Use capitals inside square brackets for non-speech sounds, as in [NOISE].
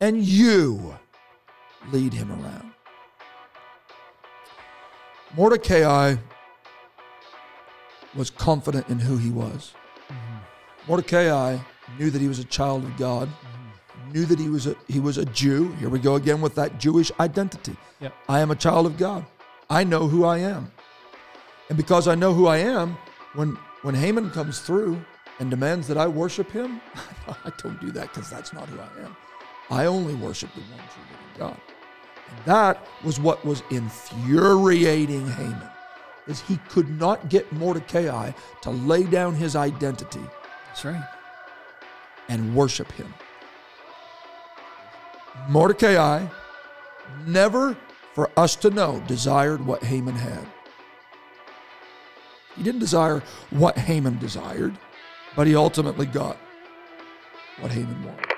and you lead him around. Mordecai was confident in who he was. Mordecai knew that he was a child of God, knew that he was a, he was a Jew. Here we go again with that Jewish identity. Yep. I am a child of God. I know who I am. And because I know who I am, when when Haman comes through and demands that I worship him, [LAUGHS] I don't do that because that's not who I am. I only worship the one true living God. And that was what was infuriating Haman, is he could not get Mordecai to lay down his identity That's right. and worship him. Mordecai never, for us to know, desired what Haman had. He didn't desire what Haman desired, but he ultimately got what Haman wanted.